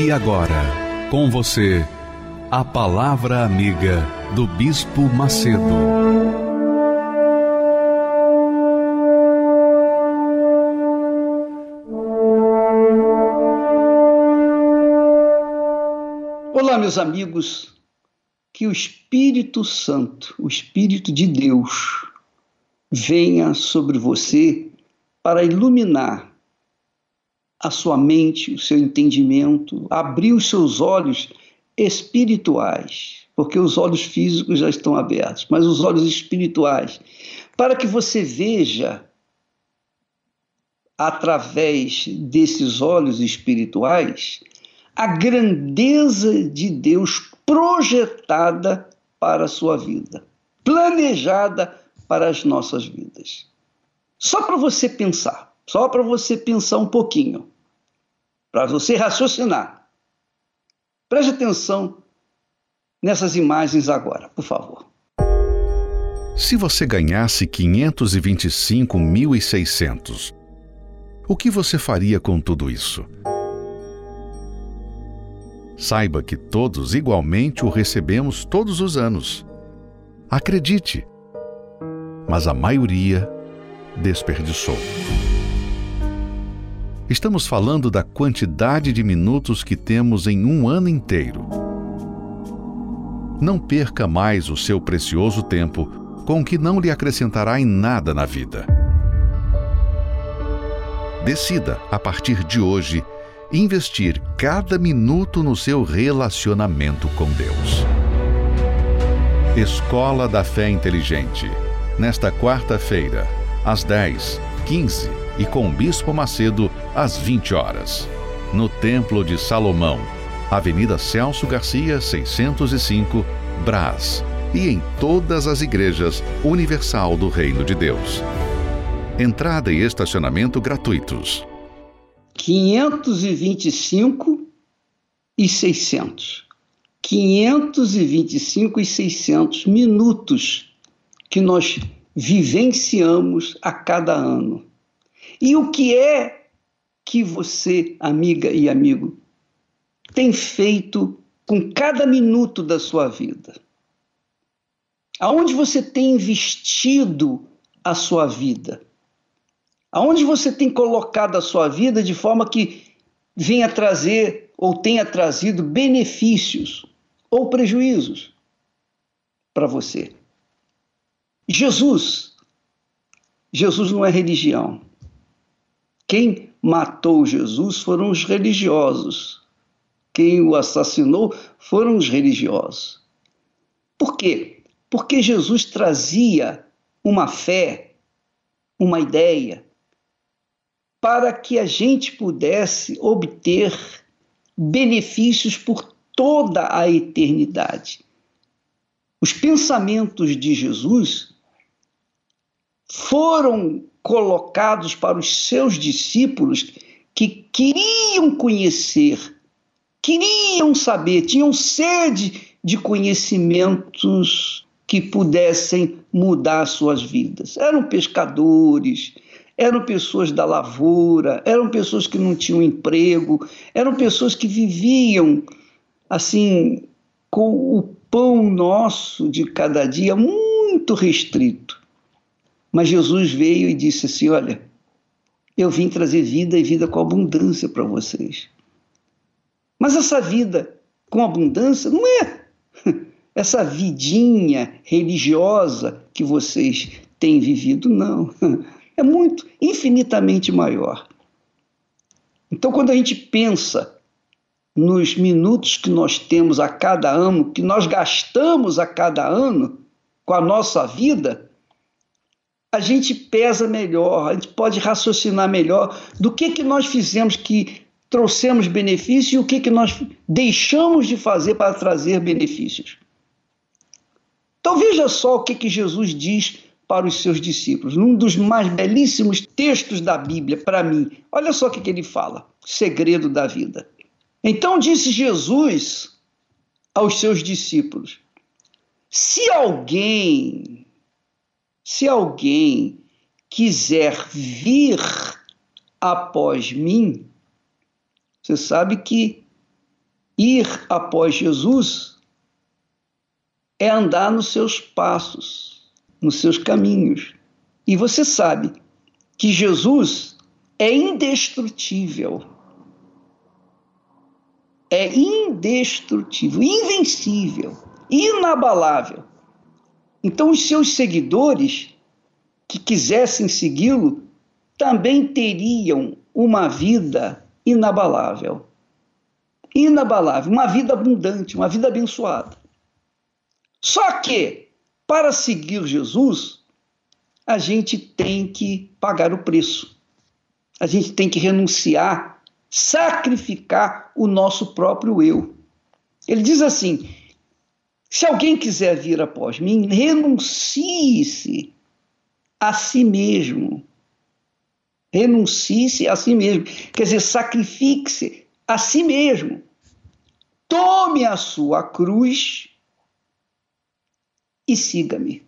E agora, com você, a Palavra Amiga do Bispo Macedo. Olá, meus amigos, que o Espírito Santo, o Espírito de Deus, venha sobre você para iluminar a sua mente, o seu entendimento, abrir os seus olhos espirituais, porque os olhos físicos já estão abertos, mas os olhos espirituais, para que você veja através desses olhos espirituais a grandeza de Deus projetada para a sua vida, planejada para as nossas vidas. Só para você pensar. Só para você pensar um pouquinho, para você raciocinar. Preste atenção nessas imagens agora, por favor. Se você ganhasse 525.600, o que você faria com tudo isso? Saiba que todos igualmente o recebemos todos os anos. Acredite. Mas a maioria desperdiçou. Estamos falando da quantidade de minutos que temos em um ano inteiro. Não perca mais o seu precioso tempo com o que não lhe acrescentará em nada na vida. Decida, a partir de hoje, investir cada minuto no seu relacionamento com Deus. Escola da Fé Inteligente. Nesta quarta-feira, às 10, 15 e com o Bispo Macedo às 20 horas. No Templo de Salomão, Avenida Celso Garcia, 605, Brás. E em todas as igrejas Universal do Reino de Deus. Entrada e estacionamento gratuitos. 525 e 600. 525 e 600 minutos que nós vivenciamos a cada ano. E o que é que você, amiga e amigo, tem feito com cada minuto da sua vida? Aonde você tem investido a sua vida? Aonde você tem colocado a sua vida de forma que venha trazer ou tenha trazido benefícios ou prejuízos para você? Jesus, Jesus não é religião. Quem matou Jesus foram os religiosos. Quem o assassinou foram os religiosos. Por quê? Porque Jesus trazia uma fé, uma ideia, para que a gente pudesse obter benefícios por toda a eternidade. Os pensamentos de Jesus foram colocados para os seus discípulos que queriam conhecer, queriam saber, tinham sede de conhecimentos que pudessem mudar suas vidas. Eram pescadores, eram pessoas da lavoura, eram pessoas que não tinham emprego, eram pessoas que viviam assim com o pão nosso de cada dia muito restrito. Mas Jesus veio e disse assim: Olha, eu vim trazer vida e vida com abundância para vocês. Mas essa vida com abundância não é essa vidinha religiosa que vocês têm vivido, não. É muito, infinitamente maior. Então, quando a gente pensa nos minutos que nós temos a cada ano, que nós gastamos a cada ano com a nossa vida, a gente pesa melhor, a gente pode raciocinar melhor do que, que nós fizemos que trouxemos benefícios e o que, que nós deixamos de fazer para trazer benefícios. Então veja só o que, que Jesus diz para os seus discípulos, num dos mais belíssimos textos da Bíblia para mim. Olha só o que, que ele fala: segredo da vida. Então disse Jesus aos seus discípulos: se alguém se alguém quiser vir após mim, você sabe que ir após Jesus é andar nos seus passos, nos seus caminhos. E você sabe que Jesus é indestrutível. É indestrutível, invencível, inabalável. Então, os seus seguidores que quisessem segui-lo também teriam uma vida inabalável. Inabalável, uma vida abundante, uma vida abençoada. Só que, para seguir Jesus, a gente tem que pagar o preço. A gente tem que renunciar, sacrificar o nosso próprio eu. Ele diz assim: se alguém quiser vir após mim, renuncie-se a si mesmo. Renuncie-se a si mesmo. Quer dizer, sacrifique-se a si mesmo. Tome a sua cruz e siga-me.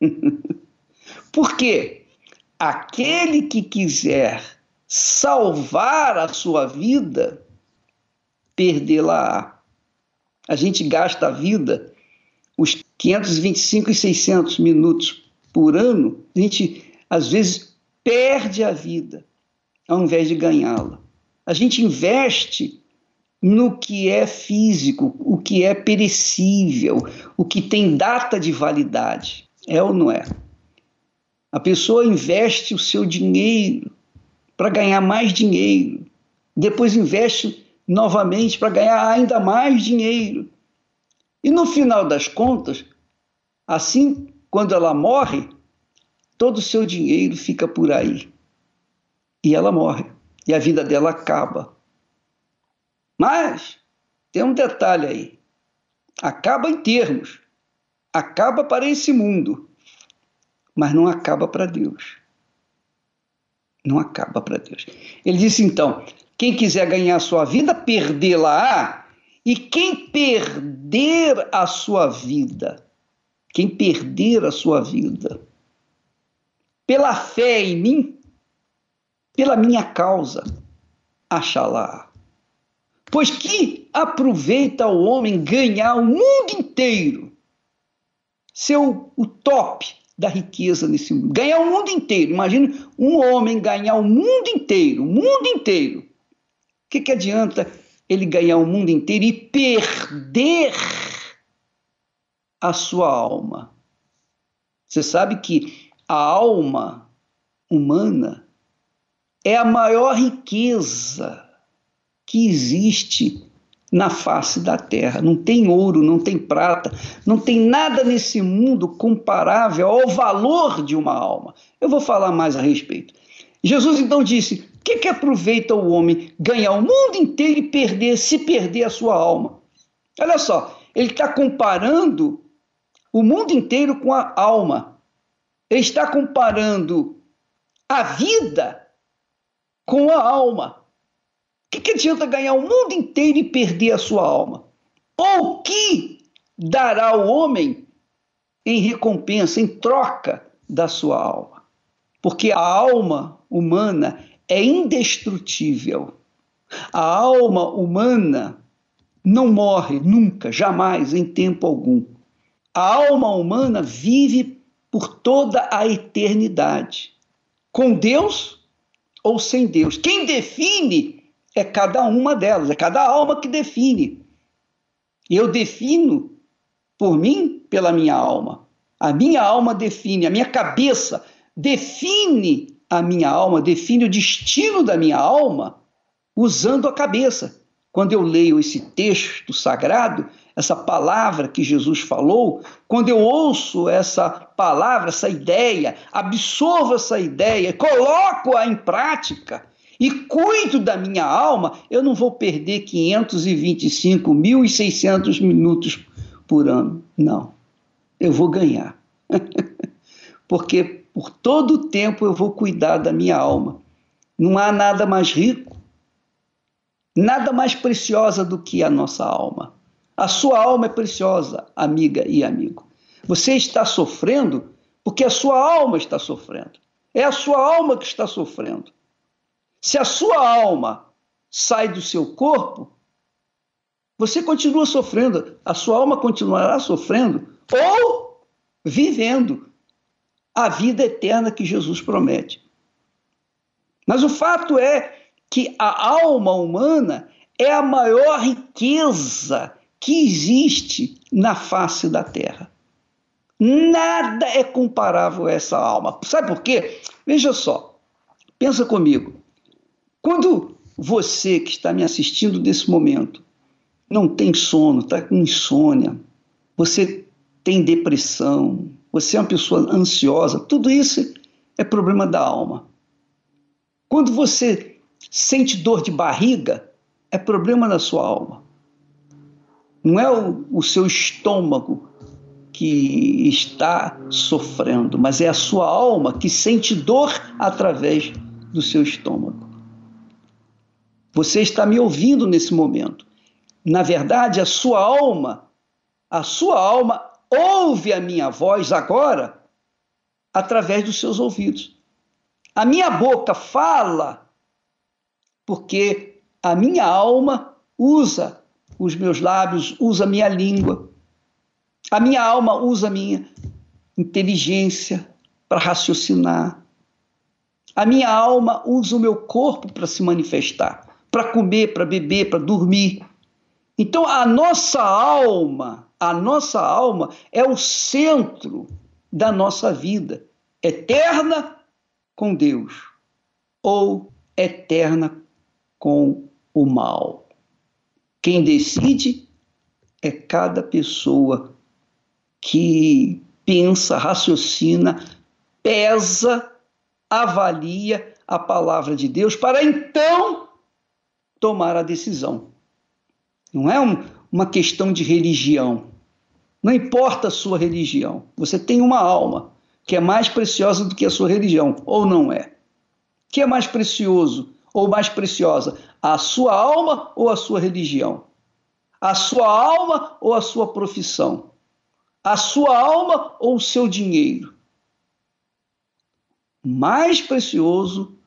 Porque aquele que quiser salvar a sua vida, perdê-la-á. A gente gasta a vida 525 e 600 minutos por ano, a gente às vezes perde a vida ao invés de ganhá-la. A gente investe no que é físico, o que é perecível, o que tem data de validade. É ou não é? A pessoa investe o seu dinheiro para ganhar mais dinheiro, depois investe novamente para ganhar ainda mais dinheiro. E no final das contas, assim, quando ela morre, todo o seu dinheiro fica por aí. E ela morre. E a vida dela acaba. Mas tem um detalhe aí. Acaba em termos. Acaba para esse mundo. Mas não acaba para Deus. Não acaba para Deus. Ele disse então: quem quiser ganhar a sua vida, perdê-la-á e quem perder a sua vida, quem perder a sua vida, pela fé em mim, pela minha causa, achará. Pois que aproveita o homem ganhar o mundo inteiro, ser o, o top da riqueza nesse mundo, ganhar o mundo inteiro. Imagine um homem ganhar o mundo inteiro, o mundo inteiro. O que, que adianta ele ganhar o mundo inteiro e perder a sua alma. Você sabe que a alma humana é a maior riqueza que existe na face da terra. Não tem ouro, não tem prata, não tem nada nesse mundo comparável ao valor de uma alma. Eu vou falar mais a respeito. Jesus então disse: que, que aproveita o homem ganhar o mundo inteiro e perder, se perder a sua alma? Olha só, ele está comparando o mundo inteiro com a alma. Ele está comparando a vida com a alma. O que, que adianta ganhar o mundo inteiro e perder a sua alma? Ou que dará o homem em recompensa, em troca da sua alma? Porque a alma humana é indestrutível. A alma humana não morre nunca, jamais, em tempo algum. A alma humana vive por toda a eternidade, com Deus ou sem Deus. Quem define é cada uma delas, é cada alma que define. Eu defino por mim, pela minha alma. A minha alma define, a minha cabeça define a minha alma, define o destino da minha alma usando a cabeça. Quando eu leio esse texto sagrado, essa palavra que Jesus falou, quando eu ouço essa palavra, essa ideia, absorvo essa ideia, coloco-a em prática e cuido da minha alma, eu não vou perder 525.600 minutos por ano. Não. Eu vou ganhar. Porque por todo o tempo eu vou cuidar da minha alma. Não há nada mais rico, nada mais preciosa do que a nossa alma. A sua alma é preciosa, amiga e amigo. Você está sofrendo porque a sua alma está sofrendo. É a sua alma que está sofrendo. Se a sua alma sai do seu corpo, você continua sofrendo, a sua alma continuará sofrendo ou vivendo a vida eterna que Jesus promete. Mas o fato é que a alma humana é a maior riqueza que existe na face da terra. Nada é comparável a essa alma. Sabe por quê? Veja só, pensa comigo. Quando você que está me assistindo nesse momento não tem sono, está com insônia, você tem depressão, você é uma pessoa ansiosa, tudo isso é problema da alma. Quando você sente dor de barriga, é problema da sua alma. Não é o, o seu estômago que está sofrendo, mas é a sua alma que sente dor através do seu estômago. Você está me ouvindo nesse momento. Na verdade, a sua alma, a sua alma ouve a minha voz agora através dos seus ouvidos. A minha boca fala porque a minha alma usa os meus lábios, usa a minha língua. A minha alma usa a minha inteligência para raciocinar. A minha alma usa o meu corpo para se manifestar, para comer, para beber, para dormir. Então a nossa alma, a nossa alma é o centro da nossa vida, eterna com Deus ou eterna com o mal. Quem decide é cada pessoa que pensa, raciocina, pesa, avalia a palavra de Deus para então tomar a decisão. Não é um, uma questão de religião. Não importa a sua religião, você tem uma alma que é mais preciosa do que a sua religião, ou não é? Que é mais precioso ou mais preciosa, a sua alma ou a sua religião? A sua alma ou a sua profissão? A sua alma ou o seu dinheiro? Mais precioso,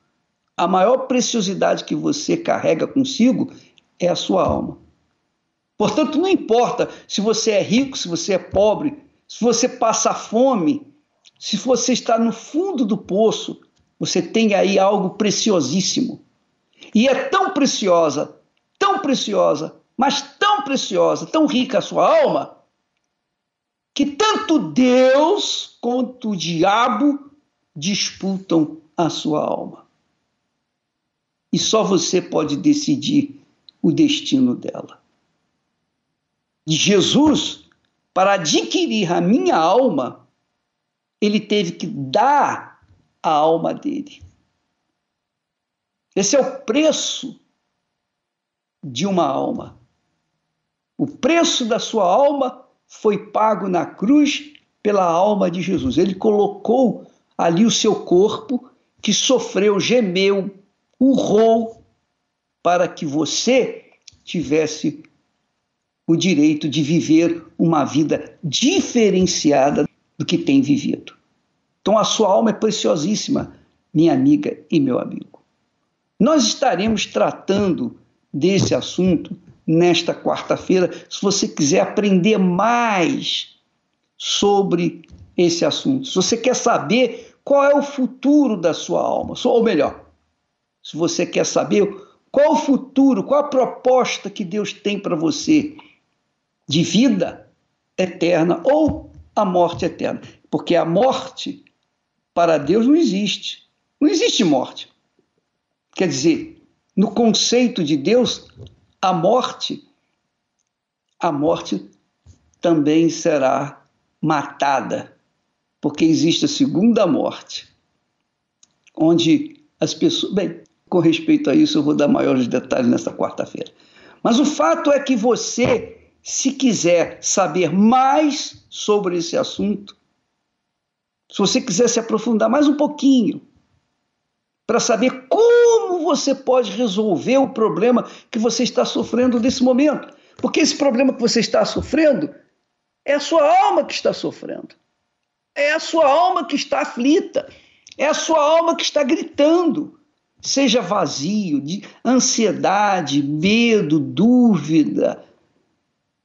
a maior preciosidade que você carrega consigo é a sua alma. Portanto, não importa se você é rico, se você é pobre, se você passa fome, se você está no fundo do poço, você tem aí algo preciosíssimo. E é tão preciosa, tão preciosa, mas tão preciosa, tão rica a sua alma, que tanto Deus quanto o diabo disputam a sua alma. E só você pode decidir o destino dela. E Jesus, para adquirir a minha alma, ele teve que dar a alma dele. Esse é o preço de uma alma. O preço da sua alma foi pago na cruz pela alma de Jesus. Ele colocou ali o seu corpo que sofreu, gemeu, urrou para que você tivesse o direito de viver uma vida diferenciada do que tem vivido. Então a sua alma é preciosíssima, minha amiga e meu amigo. Nós estaremos tratando desse assunto nesta quarta-feira. Se você quiser aprender mais sobre esse assunto, se você quer saber qual é o futuro da sua alma, ou melhor, se você quer saber qual o futuro, qual a proposta que Deus tem para você de vida eterna ou a morte eterna, porque a morte para Deus não existe. Não existe morte. Quer dizer, no conceito de Deus, a morte, a morte também será matada, porque existe a segunda morte, onde as pessoas. Bem, com respeito a isso, eu vou dar maiores detalhes nesta quarta-feira. Mas o fato é que você, se quiser saber mais sobre esse assunto, se você quiser se aprofundar mais um pouquinho, para saber como você pode resolver o problema que você está sofrendo nesse momento. Porque esse problema que você está sofrendo é a sua alma que está sofrendo. É a sua alma que está aflita. É a sua alma que está gritando. Seja vazio, de ansiedade, medo, dúvida,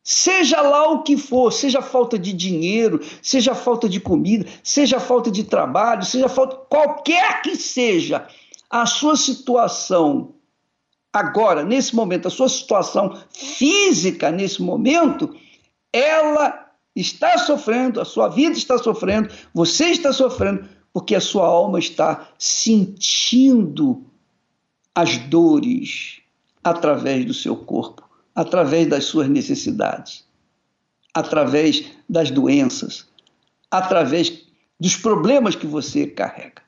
Seja lá o que for, seja falta de dinheiro, seja falta de comida, seja falta de trabalho, seja falta qualquer que seja a sua situação agora, nesse momento, a sua situação física nesse momento, ela está sofrendo, a sua vida está sofrendo, você está sofrendo, porque a sua alma está sentindo as dores através do seu corpo através das suas necessidades, através das doenças, através dos problemas que você carrega.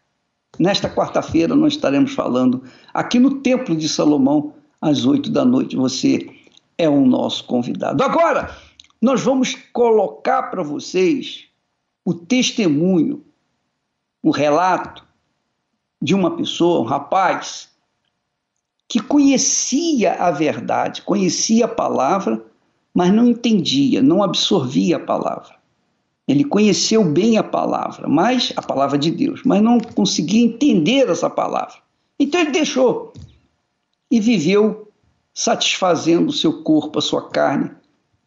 Nesta quarta-feira, nós estaremos falando aqui no Templo de Salomão, às oito da noite. Você é o nosso convidado. Agora, nós vamos colocar para vocês o testemunho, o relato de uma pessoa, um rapaz, que conhecia a verdade, conhecia a palavra, mas não entendia, não absorvia a palavra. Ele conheceu bem a palavra, mas a palavra de Deus, mas não conseguia entender essa palavra. Então ele deixou e viveu satisfazendo o seu corpo, a sua carne,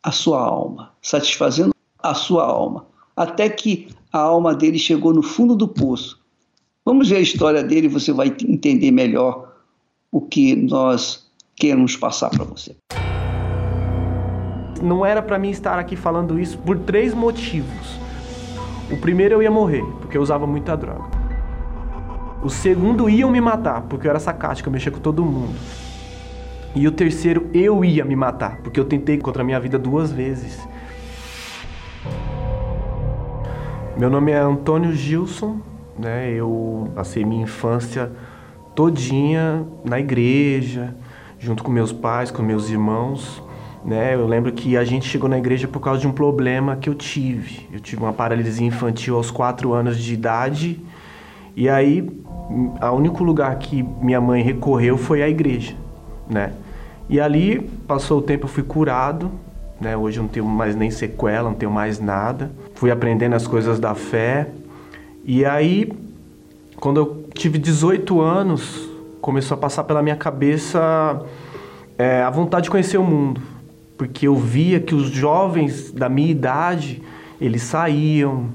a sua alma, satisfazendo a sua alma, até que a alma dele chegou no fundo do poço. Vamos ver a história dele você vai entender melhor o que nós queremos passar para você. Não era para mim estar aqui falando isso por três motivos. O primeiro eu ia morrer, porque eu usava muita droga. O segundo iam me matar, porque eu era sacática, eu mexia com todo mundo. E o terceiro eu ia me matar, porque eu tentei contra a minha vida duas vezes. Meu nome é Antônio Gilson, né? Eu passei minha infância todinha na igreja, junto com meus pais, com meus irmãos. Né? Eu lembro que a gente chegou na igreja por causa de um problema que eu tive. Eu tive uma paralisia infantil aos quatro anos de idade. E aí, o único lugar que minha mãe recorreu foi a igreja, né? E ali, passou o tempo, eu fui curado, né? Hoje eu não tenho mais nem sequela, não tenho mais nada. Fui aprendendo as coisas da fé. E aí, quando eu tive 18 anos, começou a passar pela minha cabeça é, a vontade de conhecer o mundo. Porque eu via que os jovens da minha idade, eles saíam,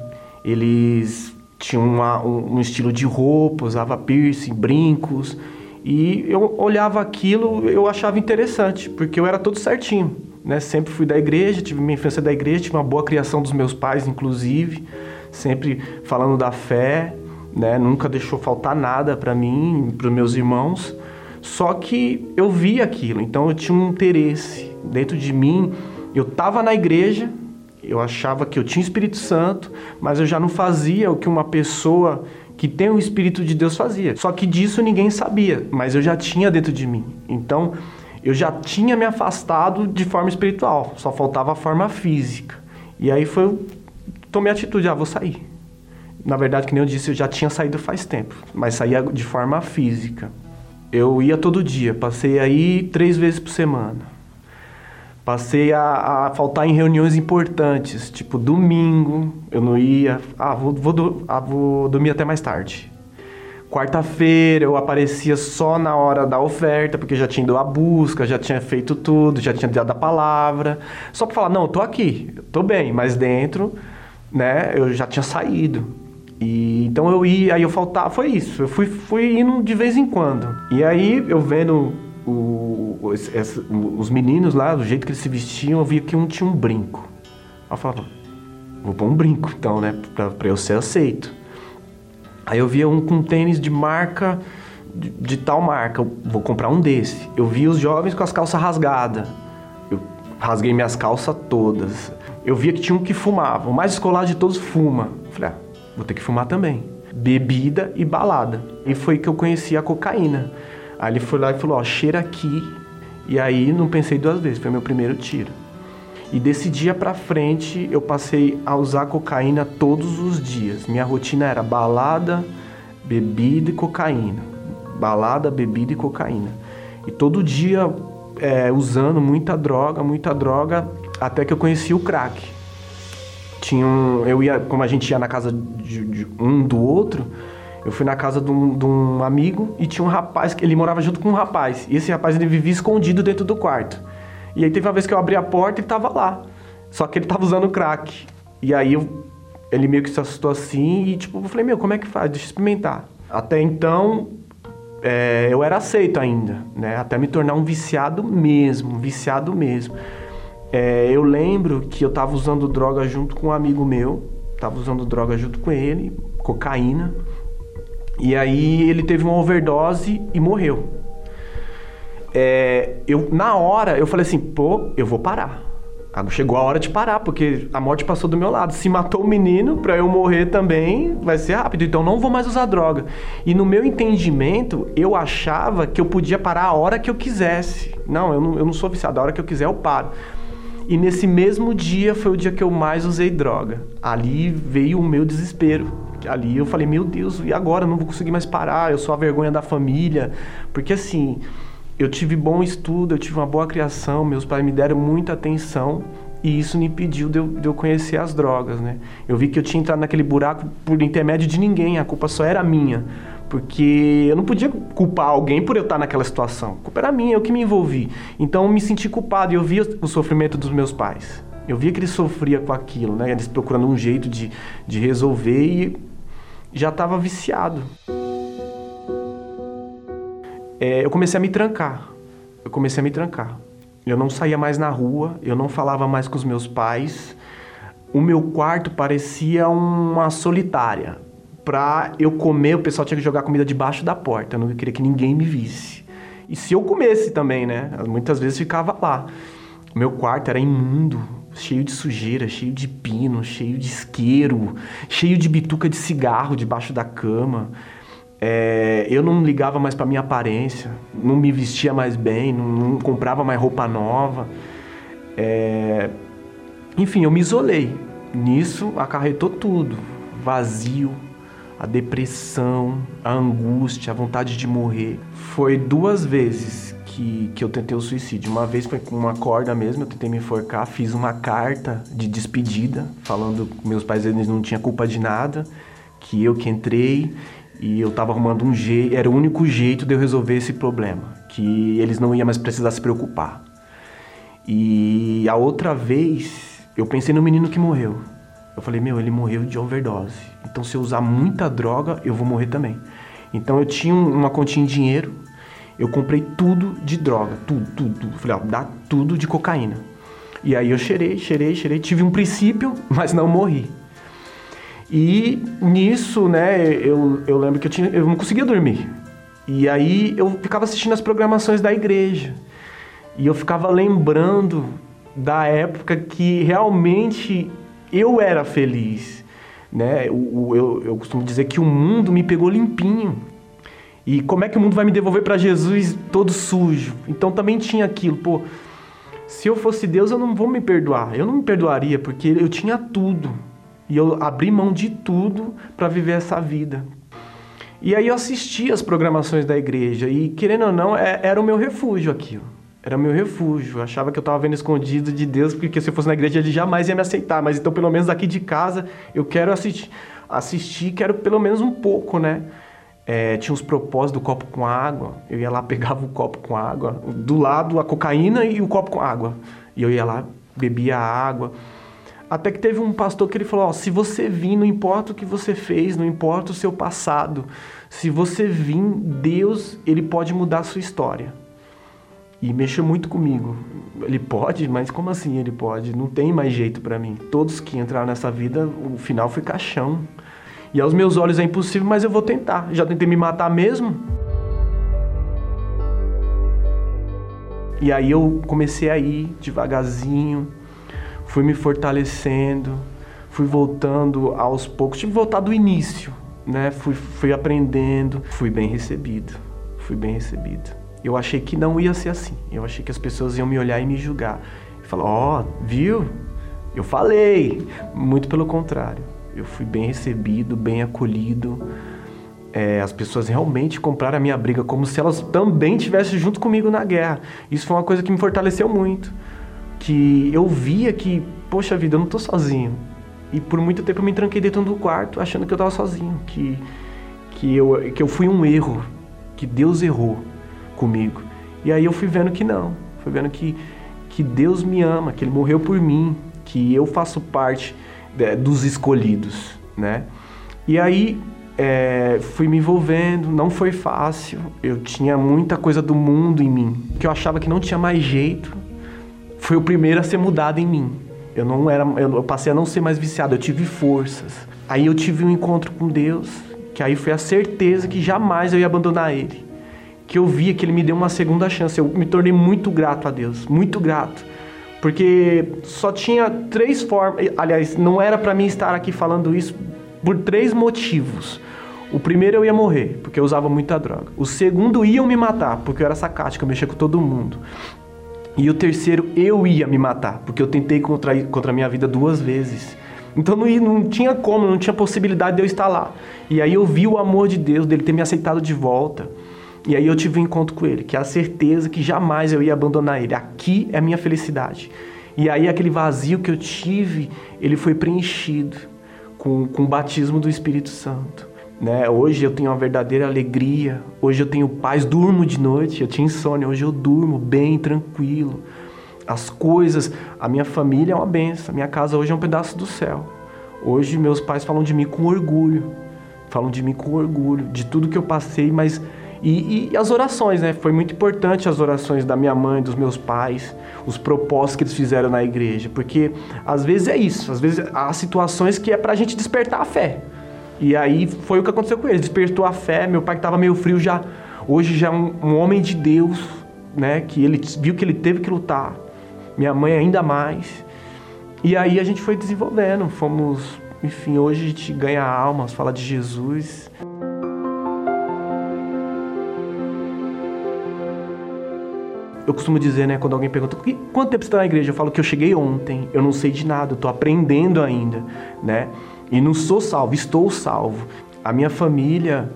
eles tinham uma, um, um estilo de roupa, usava piercing, brincos. E eu olhava aquilo, eu achava interessante, porque eu era todo certinho. Né? Sempre fui da igreja, tive minha infância da igreja, tive uma boa criação dos meus pais, inclusive, sempre falando da fé né? Nunca deixou faltar nada para mim, para meus irmãos. Só que eu vi aquilo, então eu tinha um interesse dentro de mim. Eu estava na igreja, eu achava que eu tinha Espírito Santo, mas eu já não fazia o que uma pessoa que tem o Espírito de Deus fazia. Só que disso ninguém sabia, mas eu já tinha dentro de mim. Então eu já tinha me afastado de forma espiritual, só faltava a forma física. E aí foi, tomei a atitude, ah, vou sair. Na verdade, que nem eu disse, eu já tinha saído faz tempo, mas saía de forma física. Eu ia todo dia, passei aí três vezes por semana. Passei a, a faltar em reuniões importantes, tipo domingo, eu não ia. Ah, vou, vou, ah, vou dormir até mais tarde. Quarta-feira eu aparecia só na hora da oferta, porque já tinha ido à busca, já tinha feito tudo, já tinha dado a palavra. Só para falar, não, eu tô aqui, eu tô bem, mas dentro, né, eu já tinha saído. E, então eu ia, aí eu faltava, foi isso. Eu fui, fui indo de vez em quando. E aí eu vendo o, os, os meninos lá, do jeito que eles se vestiam, eu via que um tinha um brinco. Aí eu falava, vou pôr um brinco então, né? Pra, pra eu ser aceito. Aí eu via um com tênis de marca, de, de tal marca, eu vou comprar um desse. Eu via os jovens com as calças rasgadas. Eu rasguei minhas calças todas. Eu via que tinha um que fumava, o mais escolar de todos fuma. Falei, ah, vou ter que fumar também. Bebida e balada. E foi que eu conheci a cocaína. Aí ele foi lá e falou, ó, cheira aqui. E aí não pensei duas vezes, foi meu primeiro tiro. E desse dia para frente eu passei a usar cocaína todos os dias. Minha rotina era balada, bebida e cocaína. Balada, bebida e cocaína. E todo dia é, usando muita droga, muita droga, até que eu conheci o crack. Tinha um, eu ia, como a gente ia na casa de, de um do outro, eu fui na casa de um, de um, amigo e tinha um rapaz, ele morava junto com um rapaz. E esse rapaz ele vivia escondido dentro do quarto. E aí teve uma vez que eu abri a porta e tava lá. Só que ele tava usando crack. E aí eu, ele meio que se assustou assim e tipo, eu falei, meu, como é que faz? Deixa eu experimentar. Até então, é, eu era aceito ainda, né? Até me tornar um viciado mesmo, viciado mesmo. É, eu lembro que eu tava usando droga junto com um amigo meu, tava usando droga junto com ele, cocaína. E aí ele teve uma overdose e morreu é, eu na hora eu falei assim, pô, eu vou parar. Chegou a hora de parar, porque a morte passou do meu lado. Se matou o menino, pra eu morrer também, vai ser rápido. Então não vou mais usar droga. E no meu entendimento, eu achava que eu podia parar a hora que eu quisesse. Não, eu não, eu não sou viciado. A hora que eu quiser, eu paro. E nesse mesmo dia foi o dia que eu mais usei droga. Ali veio o meu desespero. Ali eu falei, meu Deus, e agora? Eu não vou conseguir mais parar. Eu sou a vergonha da família. Porque assim eu tive bom estudo, eu tive uma boa criação, meus pais me deram muita atenção e isso me impediu de eu, de eu, conhecer as drogas, né? Eu vi que eu tinha entrado naquele buraco por intermédio de ninguém, a culpa só era minha. Porque eu não podia culpar alguém por eu estar naquela situação. A culpa era minha, eu que me envolvi. Então eu me senti culpado e eu via o sofrimento dos meus pais. Eu via que eles sofriam com aquilo, né? Eles procurando um jeito de, de resolver e já estava viciado é, eu comecei a me trancar. Eu comecei a me trancar. Eu não saía mais na rua, eu não falava mais com os meus pais. O meu quarto parecia uma solitária. Pra eu comer, o pessoal tinha que jogar comida debaixo da porta. Eu não queria que ninguém me visse. E se eu comesse também, né? Muitas vezes ficava lá. O meu quarto era imundo, cheio de sujeira, cheio de pino, cheio de isqueiro, cheio de bituca de cigarro debaixo da cama. É, eu não ligava mais para minha aparência, não me vestia mais bem, não, não comprava mais roupa nova. É, enfim, eu me isolei. Nisso acarretou tudo: vazio, a depressão, a angústia, a vontade de morrer. Foi duas vezes que, que eu tentei o suicídio. Uma vez foi com uma corda mesmo, eu tentei me enforcar, fiz uma carta de despedida, falando que meus pais eles não tinham culpa de nada, que eu que entrei e eu estava arrumando um jeito, era o único jeito de eu resolver esse problema, que eles não iam mais precisar se preocupar. E a outra vez, eu pensei no menino que morreu. Eu falei, meu, ele morreu de overdose. Então se eu usar muita droga, eu vou morrer também. Então eu tinha uma continha de dinheiro, eu comprei tudo de droga, tudo, tudo, tudo. Falei, ó, dá tudo de cocaína. E aí eu cheirei, cheirei, cheirei, tive um princípio, mas não morri. E nisso, né, eu, eu lembro que eu, tinha, eu não conseguia dormir. E aí eu ficava assistindo as programações da igreja. E eu ficava lembrando da época que realmente eu era feliz. Né? Eu, eu, eu costumo dizer que o mundo me pegou limpinho. E como é que o mundo vai me devolver para Jesus todo sujo? Então também tinha aquilo, pô. Se eu fosse Deus, eu não vou me perdoar. Eu não me perdoaria, porque eu tinha tudo. E eu abri mão de tudo para viver essa vida. E aí eu assisti as programações da igreja e, querendo ou não, é, era o meu refúgio aquilo. Era meu refúgio. Eu achava que eu estava vendo escondido de Deus, porque se eu fosse na igreja ele jamais ia me aceitar. Mas então, pelo menos aqui de casa, eu quero assistir, assistir quero pelo menos um pouco, né? É, tinha os propósitos do copo com água. Eu ia lá, pegava o copo com água. Do lado, a cocaína e o copo com água. E eu ia lá, bebia água. Até que teve um pastor que ele falou: ó, se você vir, não importa o que você fez, não importa o seu passado, se você vir, Deus, ele pode mudar a sua história. E mexeu muito comigo. Ele pode, mas como assim ele pode? Não tem mais jeito para mim. Todos que entraram nessa vida, o final foi caixão. E aos meus olhos é impossível, mas eu vou tentar. Já tentei me matar mesmo. E aí eu comecei a ir devagarzinho fui me fortalecendo, fui voltando aos poucos, tive que voltar do início, né? Fui, fui aprendendo, fui bem recebido, fui bem recebido. Eu achei que não ia ser assim. Eu achei que as pessoas iam me olhar e me julgar. Falar, ó, oh, viu? Eu falei. Muito pelo contrário. Eu fui bem recebido, bem acolhido. É, as pessoas realmente compraram a minha briga como se elas também estivessem junto comigo na guerra. Isso foi uma coisa que me fortaleceu muito. Que eu via que, poxa vida, eu não tô sozinho. E por muito tempo eu me tranquei dentro do quarto achando que eu tava sozinho. Que, que, eu, que eu fui um erro. Que Deus errou comigo. E aí eu fui vendo que não. Fui vendo que, que Deus me ama, que Ele morreu por mim. Que eu faço parte é, dos escolhidos, né? E aí é, fui me envolvendo, não foi fácil. Eu tinha muita coisa do mundo em mim, que eu achava que não tinha mais jeito. Foi o primeiro a ser mudado em mim. Eu não era, eu passei a não ser mais viciado, eu tive forças. Aí eu tive um encontro com Deus, que aí foi a certeza que jamais eu ia abandonar ele. Que eu via que ele me deu uma segunda chance. Eu me tornei muito grato a Deus, muito grato. Porque só tinha três formas, aliás, não era para mim estar aqui falando isso por três motivos. O primeiro eu ia morrer, porque eu usava muita droga. O segundo iam me matar, porque eu era sacática, eu mexia com todo mundo. E o terceiro eu ia me matar, porque eu tentei contra, contra a minha vida duas vezes. Então não, não tinha como, não tinha possibilidade de eu estar lá. E aí eu vi o amor de Deus, dele ter me aceitado de volta. E aí eu tive um encontro com ele, que é a certeza que jamais eu ia abandonar ele. Aqui é a minha felicidade. E aí aquele vazio que eu tive, ele foi preenchido com, com o batismo do Espírito Santo. Né? Hoje eu tenho uma verdadeira alegria, hoje eu tenho paz, durmo de noite, eu tinha insônia, hoje eu durmo bem, tranquilo. As coisas, a minha família é uma benção, minha casa hoje é um pedaço do céu. Hoje meus pais falam de mim com orgulho, falam de mim com orgulho, de tudo que eu passei, mas e, e, as orações, né? Foi muito importante as orações da minha mãe, dos meus pais, os propósitos que eles fizeram na igreja, porque às vezes é isso, às vezes há situações que é pra gente despertar a fé. E aí foi o que aconteceu com eles, despertou a fé. Meu pai que estava meio frio já, hoje já é um, um homem de Deus, né? Que ele viu que ele teve que lutar. Minha mãe ainda mais. E aí a gente foi desenvolvendo, fomos, enfim, hoje a gente ganha almas, fala de Jesus. Eu costumo dizer, né, quando alguém pergunta quanto tempo você está na igreja, eu falo que eu cheguei ontem, eu não sei de nada, eu estou aprendendo ainda, né? E não sou salvo, estou salvo. A minha família,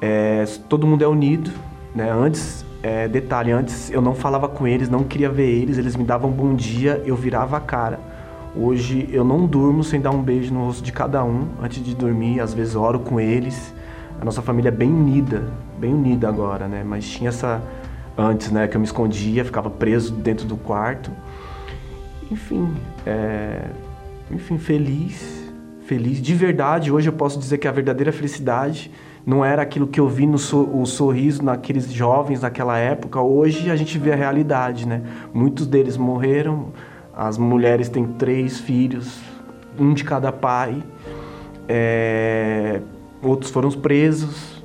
é, todo mundo é unido, né? Antes, é, detalhe, antes eu não falava com eles, não queria ver eles, eles me davam bom dia, eu virava a cara. Hoje eu não durmo sem dar um beijo no rosto de cada um antes de dormir, às vezes oro com eles. A nossa família é bem unida, bem unida agora, né? Mas tinha essa antes, né? Que eu me escondia, ficava preso dentro do quarto. Enfim, é... enfim, feliz, feliz de verdade. Hoje eu posso dizer que a verdadeira felicidade não era aquilo que eu vi no so o sorriso naqueles jovens naquela época. Hoje a gente vê a realidade, né? Muitos deles morreram, as mulheres têm três filhos, um de cada pai. É... Outros foram presos,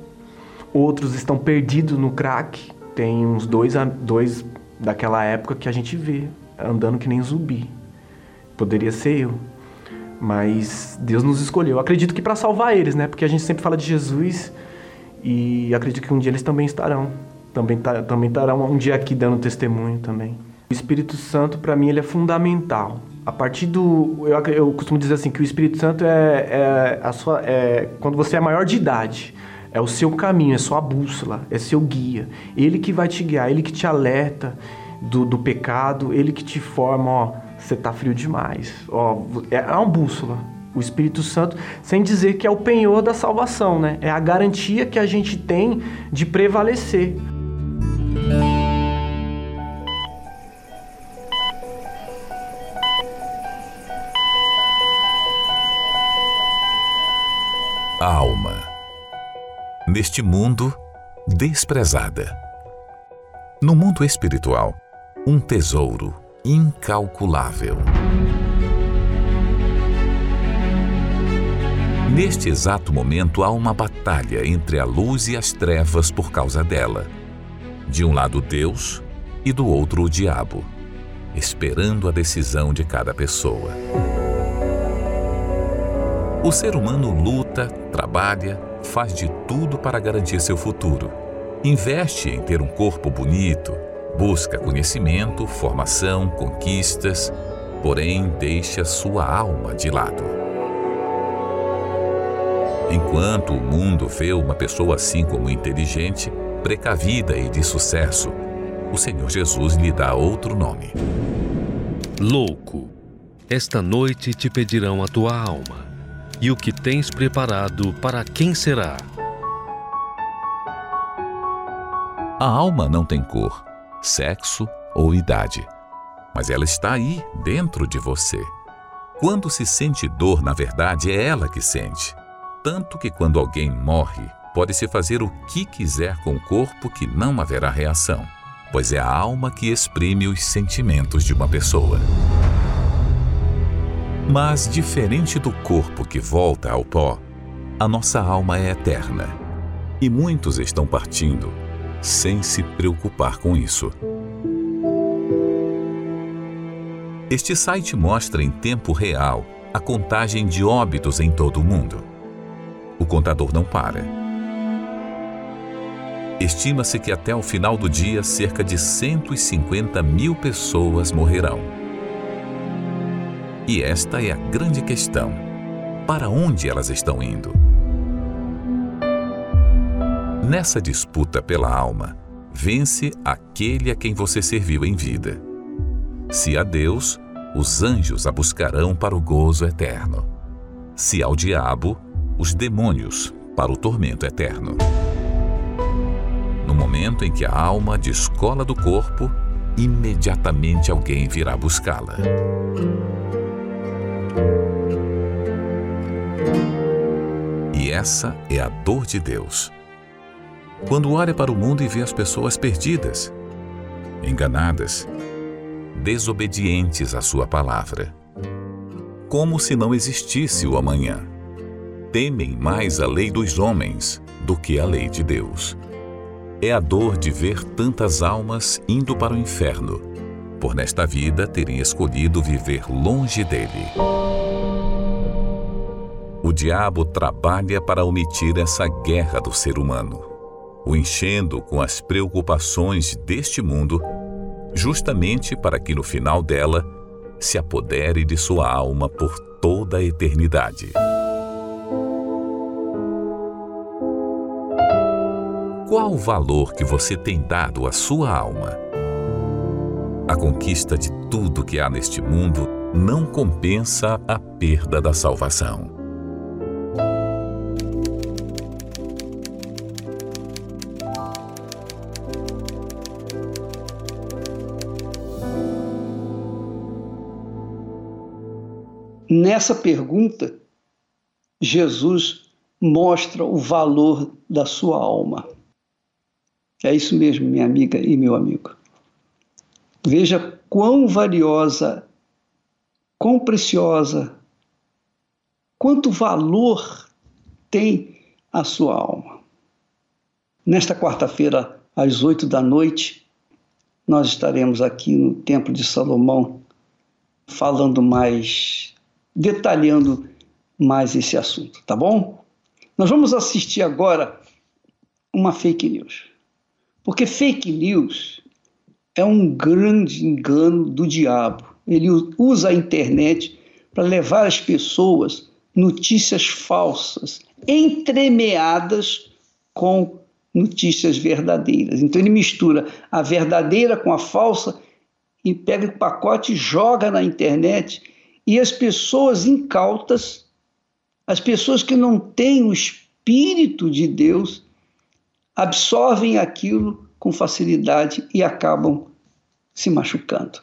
outros estão perdidos no crack tem uns dois, dois daquela época que a gente vê andando que nem zumbi. Poderia ser eu. Mas Deus nos escolheu. Acredito que para salvar eles, né? Porque a gente sempre fala de Jesus e acredito que um dia eles também estarão. Também, também estarão um dia aqui dando testemunho também. O Espírito Santo, para mim, ele é fundamental. A partir do. Eu, eu costumo dizer assim: que o Espírito Santo é, é, a sua, é quando você é maior de idade. É o seu caminho, é sua bússola, é seu guia. Ele que vai te guiar, ele que te alerta do, do pecado, ele que te forma, ó, você tá frio demais. Ó, é uma bússola. O Espírito Santo, sem dizer que é o penhor da salvação, né? É a garantia que a gente tem de prevalecer. alma neste mundo desprezada. No mundo espiritual, um tesouro incalculável. Neste exato momento há uma batalha entre a luz e as trevas por causa dela. De um lado Deus e do outro o diabo. esperando a decisão de cada pessoa. O ser humano luta, trabalha, faz de tudo para garantir seu futuro. Investe em ter um corpo bonito, busca conhecimento, formação, conquistas, porém deixa sua alma de lado. Enquanto o mundo vê uma pessoa assim como inteligente, precavida e de sucesso, o Senhor Jesus lhe dá outro nome. Louco, esta noite te pedirão a tua alma, e o que tens preparado para quem será? A alma não tem cor, sexo ou idade, mas ela está aí, dentro de você. Quando se sente dor, na verdade, é ela que sente. Tanto que quando alguém morre, pode-se fazer o que quiser com o corpo que não haverá reação, pois é a alma que exprime os sentimentos de uma pessoa. Mas, diferente do corpo que volta ao pó, a nossa alma é eterna. E muitos estão partindo sem se preocupar com isso. Este site mostra em tempo real a contagem de óbitos em todo o mundo. O contador não para. Estima-se que até o final do dia cerca de 150 mil pessoas morrerão. E esta é a grande questão: para onde elas estão indo? Nessa disputa pela alma, vence aquele a quem você serviu em vida. Se a Deus, os anjos a buscarão para o gozo eterno. Se ao diabo, os demônios para o tormento eterno. No momento em que a alma descola do corpo, imediatamente alguém virá buscá-la. E essa é a dor de Deus quando olha para o mundo e vê as pessoas perdidas, enganadas, desobedientes à Sua palavra. Como se não existisse o amanhã. Temem mais a lei dos homens do que a lei de Deus. É a dor de ver tantas almas indo para o inferno, por nesta vida terem escolhido viver longe dele. O diabo trabalha para omitir essa guerra do ser humano o enchendo com as preocupações deste mundo, justamente para que no final dela se apodere de sua alma por toda a eternidade. Qual o valor que você tem dado à sua alma? A conquista de tudo que há neste mundo não compensa a perda da salvação. Nessa pergunta, Jesus mostra o valor da sua alma. É isso mesmo, minha amiga e meu amigo. Veja quão valiosa, quão preciosa, quanto valor tem a sua alma. Nesta quarta-feira, às oito da noite, nós estaremos aqui no Templo de Salomão falando mais detalhando mais esse assunto, tá bom? Nós vamos assistir agora uma fake news. Porque fake news é um grande engano do diabo. Ele usa a internet para levar as pessoas notícias falsas, entremeadas com notícias verdadeiras. Então ele mistura a verdadeira com a falsa e pega o pacote e joga na internet e as pessoas incautas, as pessoas que não têm o Espírito de Deus, absorvem aquilo com facilidade e acabam se machucando.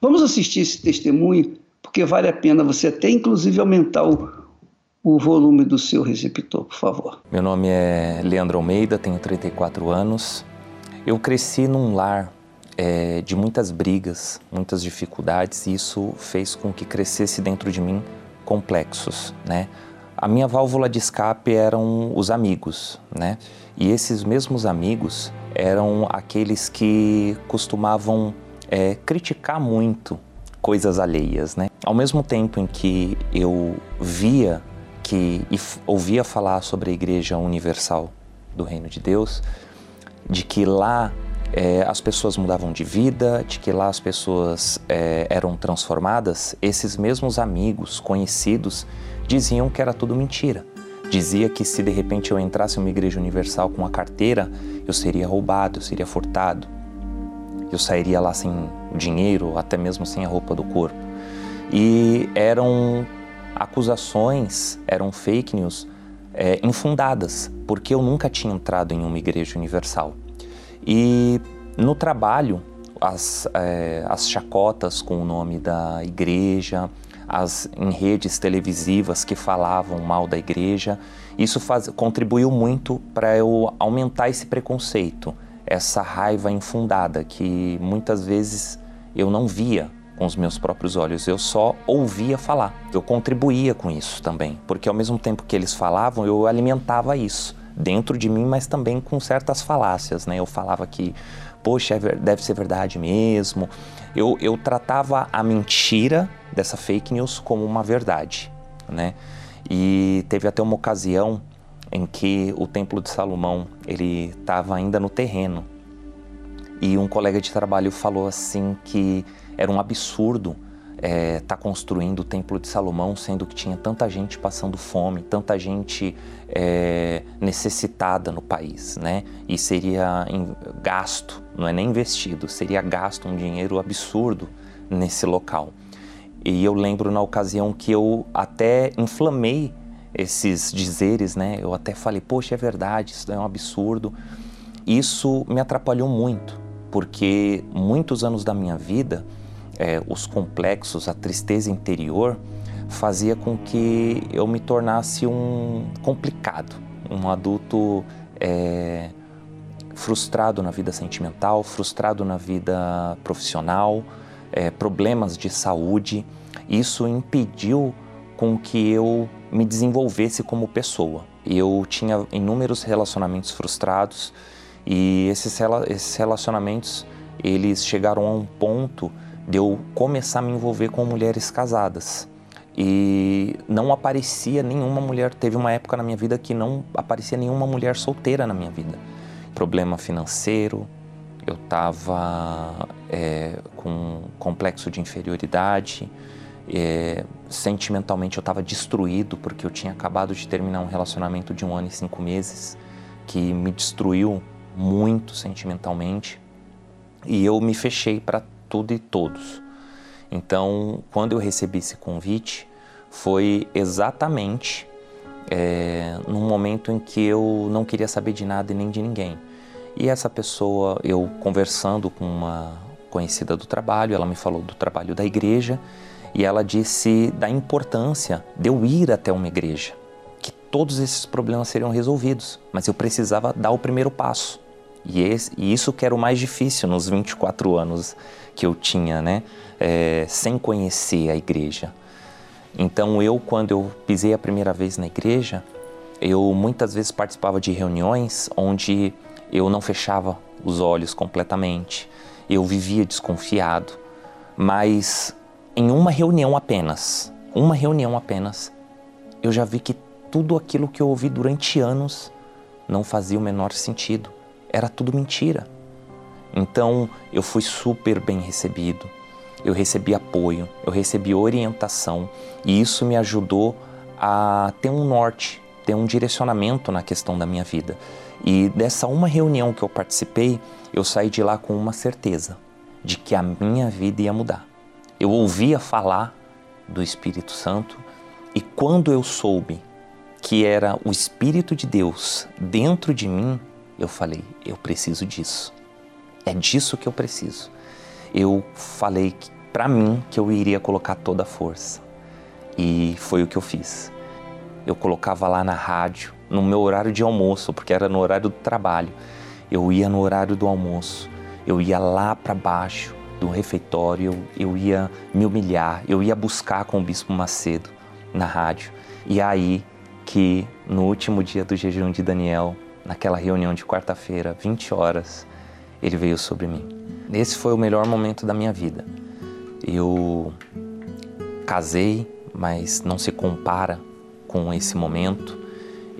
Vamos assistir esse testemunho, porque vale a pena você até inclusive aumentar o, o volume do seu receptor, por favor. Meu nome é Leandro Almeida, tenho 34 anos. Eu cresci num lar é, de muitas brigas, muitas dificuldades, e isso fez com que crescesse dentro de mim complexos, né? A minha válvula de escape eram os amigos, né? E esses mesmos amigos eram aqueles que costumavam é, criticar muito coisas alheias, né? Ao mesmo tempo em que eu via que e ouvia falar sobre a Igreja Universal do Reino de Deus, de que lá é, as pessoas mudavam de vida, de que lá as pessoas é, eram transformadas, esses mesmos amigos, conhecidos, diziam que era tudo mentira. Dizia que se de repente eu entrasse em uma igreja universal com uma carteira, eu seria roubado, eu seria furtado. Eu sairia lá sem dinheiro, até mesmo sem a roupa do corpo. E eram acusações, eram fake news é, infundadas, porque eu nunca tinha entrado em uma igreja universal. E no trabalho, as, é, as chacotas com o nome da igreja, as em redes televisivas que falavam mal da igreja, isso faz, contribuiu muito para eu aumentar esse preconceito, essa raiva infundada que muitas vezes eu não via com os meus próprios olhos, eu só ouvia falar. Eu contribuía com isso também, porque ao mesmo tempo que eles falavam, eu alimentava isso dentro de mim, mas também com certas falácias, né? Eu falava que, poxa, é deve ser verdade mesmo. Eu, eu tratava a mentira dessa fake news como uma verdade, né? E teve até uma ocasião em que o Templo de Salomão ele estava ainda no terreno e um colega de trabalho falou assim que era um absurdo estar é, tá construindo o Templo de Salomão, sendo que tinha tanta gente passando fome, tanta gente é, necessitada no país, né? E seria gasto, não é nem investido, seria gasto um dinheiro absurdo nesse local. E eu lembro na ocasião que eu até inflamei esses dizeres, né? Eu até falei, poxa, é verdade, isso é um absurdo. Isso me atrapalhou muito, porque muitos anos da minha vida é, os complexos, a tristeza interior, fazia com que eu me tornasse um complicado, um adulto é, frustrado na vida sentimental, frustrado na vida profissional, é, problemas de saúde. Isso impediu com que eu me desenvolvesse como pessoa. Eu tinha inúmeros relacionamentos frustrados e esses, esses relacionamentos eles chegaram a um ponto de eu começar a me envolver com mulheres casadas. E não aparecia nenhuma mulher, teve uma época na minha vida que não aparecia nenhuma mulher solteira na minha vida. Problema financeiro, eu estava é, com complexo de inferioridade, é, sentimentalmente eu estava destruído porque eu tinha acabado de terminar um relacionamento de um ano e cinco meses que me destruiu muito sentimentalmente e eu me fechei para tudo e todos. Então, quando eu recebi esse convite, foi exatamente é, num momento em que eu não queria saber de nada e nem de ninguém. E essa pessoa, eu conversando com uma conhecida do trabalho, ela me falou do trabalho da igreja e ela disse da importância de eu ir até uma igreja, que todos esses problemas seriam resolvidos, mas eu precisava dar o primeiro passo. E, esse, e isso que era o mais difícil nos 24 anos que eu tinha, né? É, sem conhecer a igreja. Então eu, quando eu pisei a primeira vez na igreja, eu muitas vezes participava de reuniões onde eu não fechava os olhos completamente, eu vivia desconfiado, mas em uma reunião apenas, uma reunião apenas, eu já vi que tudo aquilo que eu ouvi durante anos não fazia o menor sentido, era tudo mentira. Então eu fui super bem recebido, eu recebi apoio, eu recebi orientação e isso me ajudou a ter um norte, ter um direcionamento na questão da minha vida. E dessa uma reunião que eu participei, eu saí de lá com uma certeza de que a minha vida ia mudar. Eu ouvia falar do Espírito Santo e quando eu soube que era o Espírito de Deus dentro de mim, eu falei: eu preciso disso. É disso que eu preciso. Eu falei para mim que eu iria colocar toda a força. E foi o que eu fiz. Eu colocava lá na rádio, no meu horário de almoço, porque era no horário do trabalho. Eu ia no horário do almoço, eu ia lá para baixo do refeitório, eu, eu ia me humilhar, eu ia buscar com o Bispo Macedo na rádio. E aí que no último dia do jejum de Daniel, naquela reunião de quarta-feira, 20 horas, ele veio sobre mim. Esse foi o melhor momento da minha vida. Eu casei, mas não se compara com esse momento.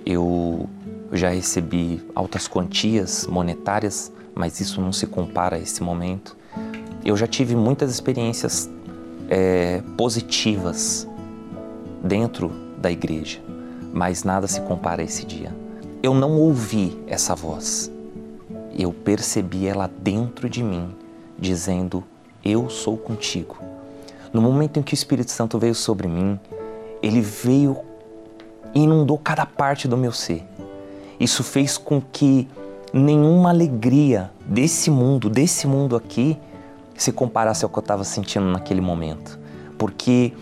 Eu já recebi altas quantias monetárias, mas isso não se compara a esse momento. Eu já tive muitas experiências é, positivas dentro da igreja, mas nada se compara a esse dia. Eu não ouvi essa voz, eu percebi ela dentro de mim, dizendo: Eu sou contigo. No momento em que o Espírito Santo veio sobre mim, ele veio e inundou cada parte do meu ser. Isso fez com que nenhuma alegria desse mundo, desse mundo aqui, se comparasse ao que eu estava sentindo naquele momento. Porque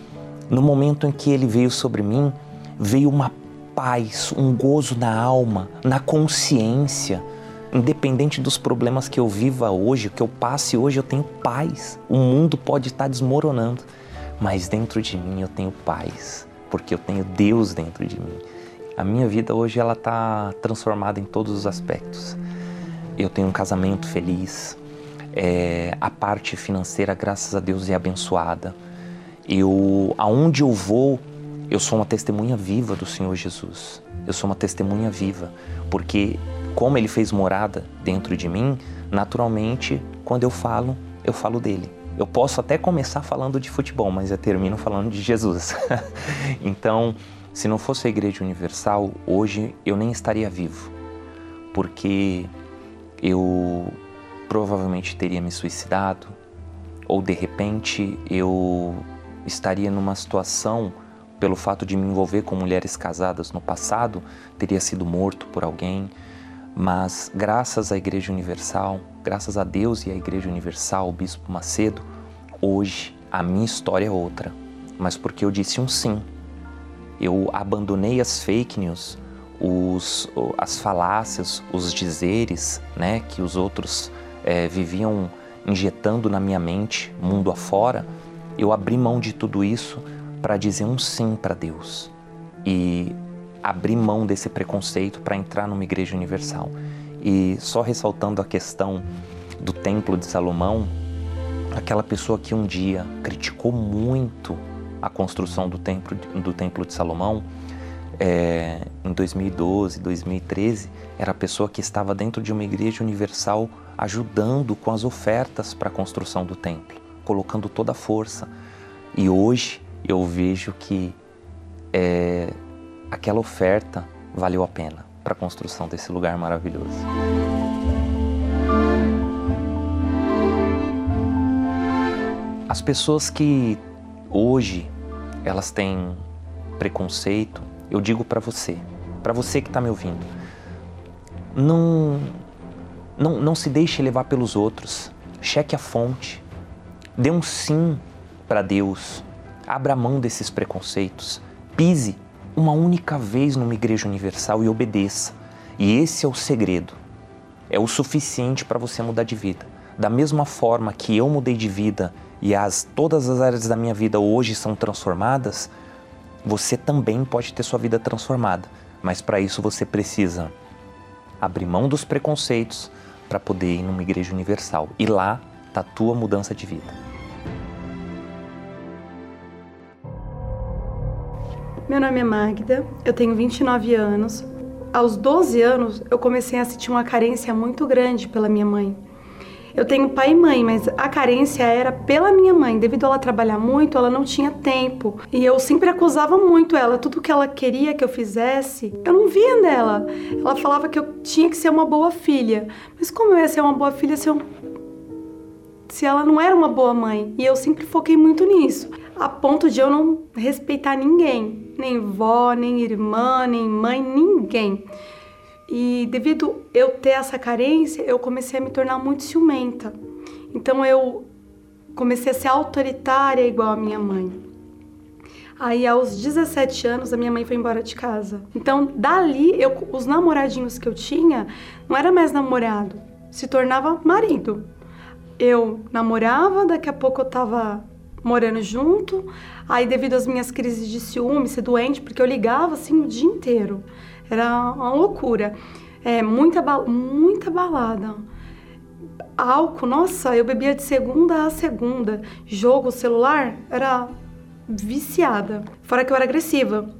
no momento em que ele veio sobre mim, veio uma paz, um gozo na alma, na consciência. Independente dos problemas que eu viva hoje, que eu passe hoje, eu tenho paz. O mundo pode estar desmoronando, mas dentro de mim eu tenho paz, porque eu tenho Deus dentro de mim. A minha vida hoje ela está transformada em todos os aspectos. Eu tenho um casamento feliz, é, a parte financeira, graças a Deus, é abençoada. Eu, aonde eu vou, eu sou uma testemunha viva do Senhor Jesus. Eu sou uma testemunha viva, porque como Ele fez morada dentro de mim, naturalmente, quando eu falo, eu falo dele. Eu posso até começar falando de futebol, mas eu termino falando de Jesus. então, se não fosse a Igreja Universal, hoje eu nem estaria vivo, porque eu provavelmente teria me suicidado, ou de repente eu estaria numa situação, pelo fato de me envolver com mulheres casadas no passado, teria sido morto por alguém. Mas graças à Igreja Universal, graças a Deus e à Igreja Universal, o Bispo Macedo, hoje a minha história é outra. Mas porque eu disse um sim. Eu abandonei as fake news, os, as falácias, os dizeres né, que os outros é, viviam injetando na minha mente, mundo afora, eu abri mão de tudo isso para dizer um sim para Deus e abrir mão desse preconceito para entrar numa igreja universal. E só ressaltando a questão do Templo de Salomão, aquela pessoa que um dia criticou muito a construção do templo, do templo de Salomão, é, em 2012, 2013, era a pessoa que estava dentro de uma igreja universal ajudando com as ofertas para a construção do templo, colocando toda a força. E hoje eu vejo que é, aquela oferta valeu a pena para a construção desse lugar maravilhoso. As pessoas que hoje elas têm preconceito eu digo para você, para você que está me ouvindo, não, não, não se deixe levar pelos outros. Cheque a fonte. Dê um sim para Deus. Abra mão desses preconceitos. Pise uma única vez numa igreja universal e obedeça. E esse é o segredo. É o suficiente para você mudar de vida. Da mesma forma que eu mudei de vida e as, todas as áreas da minha vida hoje são transformadas, você também pode ter sua vida transformada, mas para isso você precisa abrir mão dos preconceitos para poder ir numa igreja universal. E lá está a tua mudança de vida. Meu nome é Magda, eu tenho 29 anos. Aos 12 anos, eu comecei a sentir uma carência muito grande pela minha mãe. Eu tenho pai e mãe, mas a carência era pela minha mãe. Devido a ela trabalhar muito, ela não tinha tempo. E eu sempre acusava muito ela. Tudo que ela queria que eu fizesse, eu não via nela. Ela falava que eu tinha que ser uma boa filha. Mas como eu ia ser uma boa filha se eu se ela não era uma boa mãe. E eu sempre foquei muito nisso, a ponto de eu não respeitar ninguém, nem vó, nem irmã, nem mãe, ninguém. E devido eu ter essa carência, eu comecei a me tornar muito ciumenta. Então eu comecei a ser autoritária igual a minha mãe. Aí aos 17 anos a minha mãe foi embora de casa. Então dali eu, os namoradinhos que eu tinha não era mais namorado, se tornava marido. Eu namorava, daqui a pouco eu tava morando junto. Aí devido às minhas crises de ciúme, ser doente, porque eu ligava assim o dia inteiro. Era uma loucura. É, muita, ba muita balada. álcool, nossa, eu bebia de segunda a segunda. Jogo, celular, era viciada. Fora que eu era agressiva.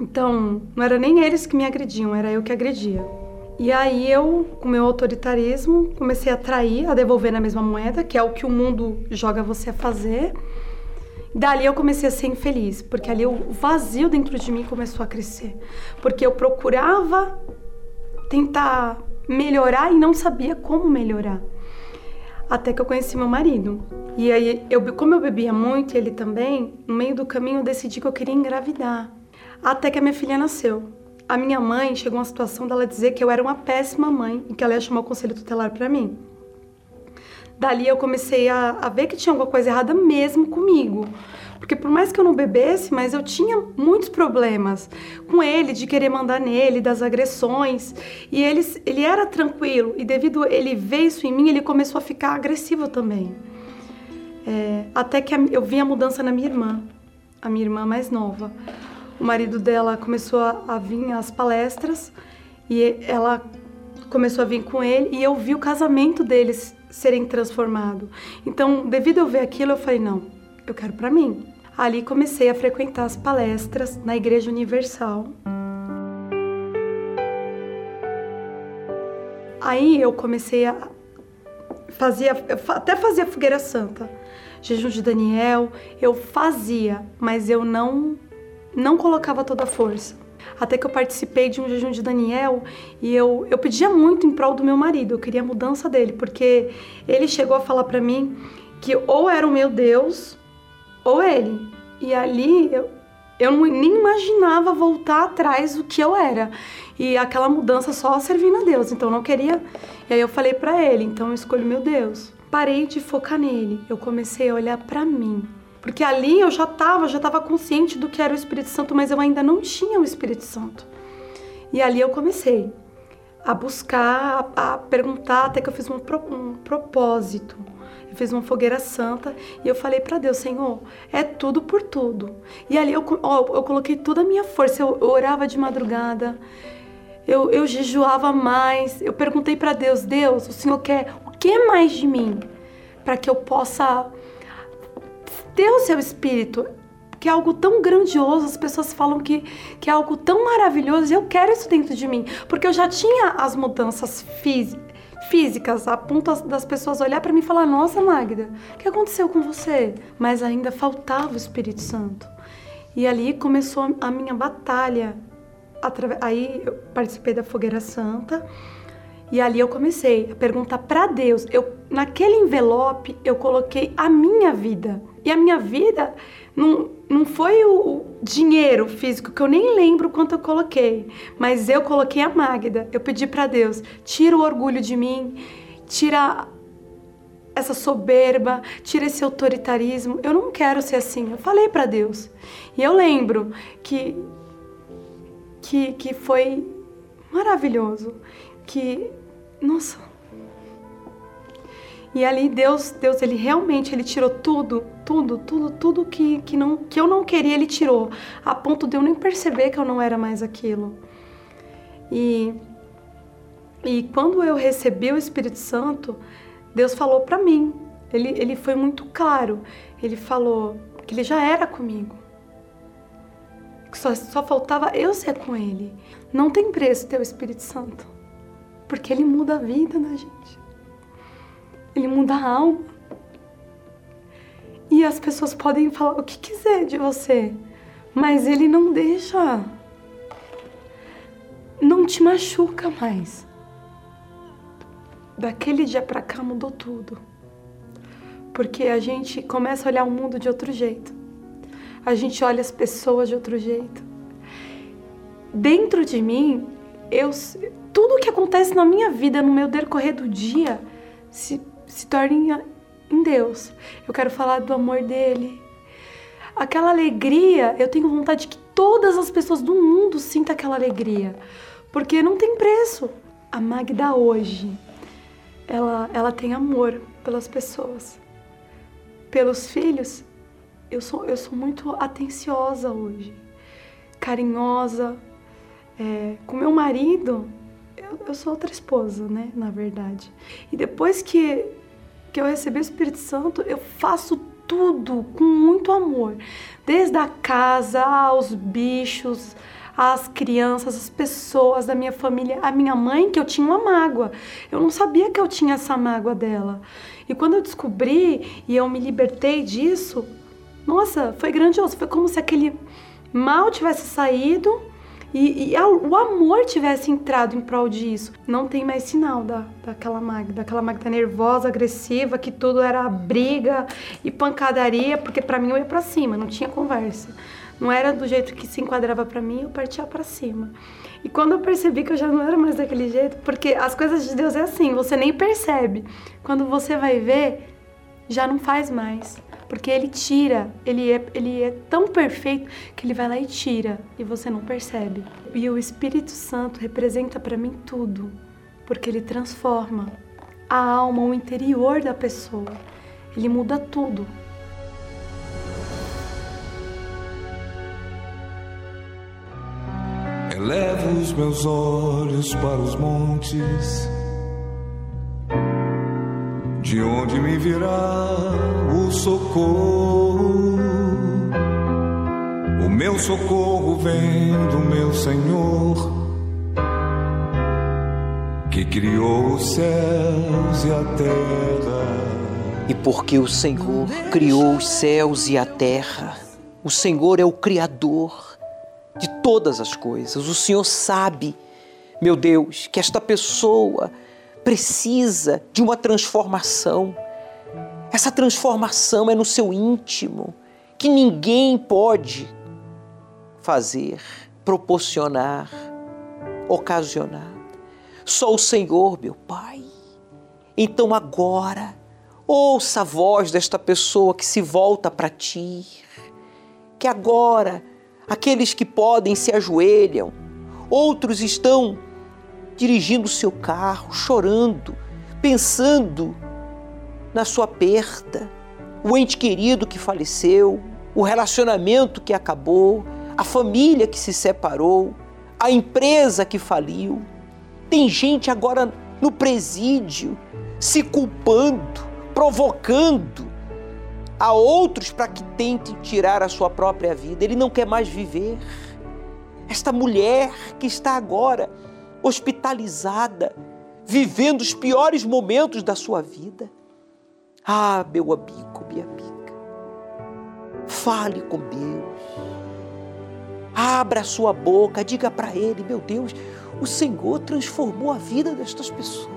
Então, não era nem eles que me agrediam, era eu que agredia. E aí eu, com meu autoritarismo, comecei a trair, a devolver na mesma moeda, que é o que o mundo joga você a fazer. Dali eu comecei a ser infeliz, porque ali o vazio dentro de mim começou a crescer. Porque eu procurava tentar melhorar e não sabia como melhorar. Até que eu conheci meu marido. E aí, eu, como eu bebia muito e ele também, no meio do caminho eu decidi que eu queria engravidar. Até que a minha filha nasceu. A minha mãe chegou a uma situação dela dizer que eu era uma péssima mãe e que ela ia chamar o conselho tutelar para mim. Dali eu comecei a, a ver que tinha alguma coisa errada mesmo comigo. Porque por mais que eu não bebesse, mas eu tinha muitos problemas com ele, de querer mandar nele, das agressões. E ele, ele era tranquilo, e devido ele ver isso em mim, ele começou a ficar agressivo também. É, até que eu vi a mudança na minha irmã, a minha irmã mais nova. O marido dela começou a, vir às palestras e ela começou a vir com ele e eu vi o casamento deles serem transformado. Então, devido eu ver aquilo, eu falei: não, eu quero para mim. Ali comecei a frequentar as palestras na Igreja Universal. Aí eu comecei a fazia até fazia fogueira santa, jejum de Daniel, eu fazia, mas eu não não colocava toda a força. Até que eu participei de um jejum de Daniel e eu, eu pedia muito em prol do meu marido, eu queria a mudança dele, porque ele chegou a falar para mim que ou era o meu Deus ou ele. E ali eu, eu nem imaginava voltar atrás do que eu era. E aquela mudança só servindo a Deus, então eu não queria. E aí eu falei para ele, então eu escolho meu Deus. Parei de focar nele, eu comecei a olhar para mim. Porque ali eu já estava, já estava consciente do que era o Espírito Santo, mas eu ainda não tinha o Espírito Santo. E ali eu comecei a buscar, a, a perguntar, até que eu fiz um, um propósito eu fiz uma fogueira santa e eu falei para Deus, Senhor, é tudo por tudo. E ali eu, ó, eu coloquei toda a minha força, eu, eu orava de madrugada, eu, eu jejuava mais, eu perguntei para Deus, Deus, o Senhor quer o que mais de mim? Para que eu possa ter o seu espírito, que é algo tão grandioso, as pessoas falam que, que é algo tão maravilhoso, e eu quero isso dentro de mim, porque eu já tinha as mudanças físicas a ponto das pessoas olhar para mim e falar: Nossa, Magda, o que aconteceu com você? Mas ainda faltava o Espírito Santo. E ali começou a minha batalha. Aí eu participei da Fogueira Santa. E ali eu comecei a perguntar para Deus. Eu naquele envelope eu coloquei a minha vida. E a minha vida não, não foi o, dinheiro físico, que eu nem lembro quanto eu coloquei, mas eu coloquei a Magda. Eu pedi para Deus: tira o orgulho de mim, tira essa soberba, tira esse autoritarismo. Eu não quero ser assim. Eu falei para Deus. E eu lembro que que que foi maravilhoso, que nossa, e ali Deus, Deus, ele realmente ele tirou tudo, tudo, tudo, tudo que, que, não, que eu não queria, ele tirou, a ponto de eu nem perceber que eu não era mais aquilo. E e quando eu recebi o Espírito Santo, Deus falou para mim. Ele, ele foi muito claro. Ele falou que ele já era comigo. Que só, só faltava eu ser com ele. Não tem preço ter o Espírito Santo. Porque ele muda a vida da gente. Ele muda a alma. E as pessoas podem falar o que quiser de você, mas ele não deixa. Não te machuca mais. Daquele dia pra cá mudou tudo. Porque a gente começa a olhar o mundo de outro jeito. A gente olha as pessoas de outro jeito. Dentro de mim, eu tudo que acontece na minha vida, no meu decorrer do dia, se se torne em Deus. Eu quero falar do amor dele. Aquela alegria, eu tenho vontade que todas as pessoas do mundo sintam aquela alegria, porque não tem preço. A Magda hoje, ela, ela tem amor pelas pessoas, pelos filhos. Eu sou, eu sou muito atenciosa hoje, carinhosa. É, com meu marido, eu, eu sou outra esposa, né? Na verdade. E depois que, que eu recebi o Espírito Santo, eu faço tudo com muito amor. Desde a casa aos bichos, as crianças, as pessoas da minha família, a minha mãe, que eu tinha uma mágoa. Eu não sabia que eu tinha essa mágoa dela. E quando eu descobri e eu me libertei disso, nossa, foi grandioso. Foi como se aquele mal tivesse saído e, e a, o amor tivesse entrado em prol disso. Não tem mais sinal da, daquela Magda, daquela Magda nervosa, agressiva, que tudo era briga e pancadaria, porque para mim eu ia para cima, não tinha conversa. Não era do jeito que se enquadrava para mim, eu partia para cima. E quando eu percebi que eu já não era mais daquele jeito, porque as coisas de Deus é assim, você nem percebe. Quando você vai ver, já não faz mais. Porque ele tira, ele é, ele é tão perfeito que ele vai lá e tira e você não percebe. E o Espírito Santo representa para mim tudo, porque ele transforma a alma, o interior da pessoa. Ele muda tudo. Elevo os meus olhos para os montes, de onde me virá o socorro. O meu socorro vem do meu Senhor, que criou os céus e a terra. E porque o Senhor criou os céus e a terra, o Senhor é o Criador de todas as coisas. O Senhor sabe, meu Deus, que esta pessoa precisa de uma transformação. Essa transformação é no seu íntimo, que ninguém pode fazer, proporcionar, ocasionar. Só o Senhor, meu Pai. Então agora, ouça a voz desta pessoa que se volta para ti, que agora Aqueles que podem se ajoelham, outros estão dirigindo o seu carro, chorando, pensando na sua perda, o ente querido que faleceu, o relacionamento que acabou, a família que se separou, a empresa que faliu. Tem gente agora no presídio se culpando, provocando, a outros para que tentem tirar a sua própria vida. Ele não quer mais viver. Esta mulher que está agora hospitalizada, vivendo os piores momentos da sua vida. Ah, meu amigo, minha amiga, fale com Deus. Abra a sua boca, diga para Ele, meu Deus, o Senhor transformou a vida destas pessoas.